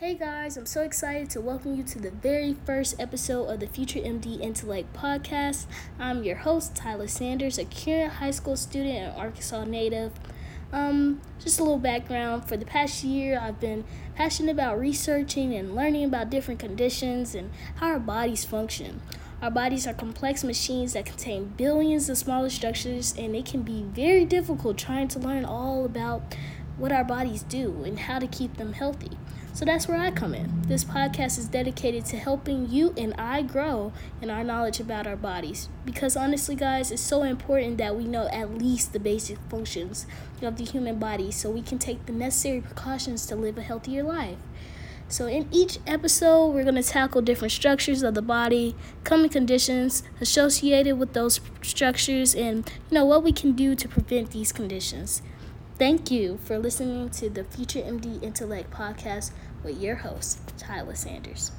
Hey guys, I'm so excited to welcome you to the very first episode of the Future MD Intellect podcast. I'm your host, Tyler Sanders, a current high school student and Arkansas native. Um, just a little background. For the past year, I've been passionate about researching and learning about different conditions and how our bodies function. Our bodies are complex machines that contain billions of smaller structures, and it can be very difficult trying to learn all about what our bodies do and how to keep them healthy. So that's where I come in. This podcast is dedicated to helping you and I grow in our knowledge about our bodies. Because honestly, guys, it's so important that we know at least the basic functions of the human body so we can take the necessary precautions to live a healthier life. So, in each episode, we're going to tackle different structures of the body, common conditions associated with those structures, and you know what we can do to prevent these conditions. Thank you for listening to the Future MD Intellect podcast with your host, Tyler Sanders.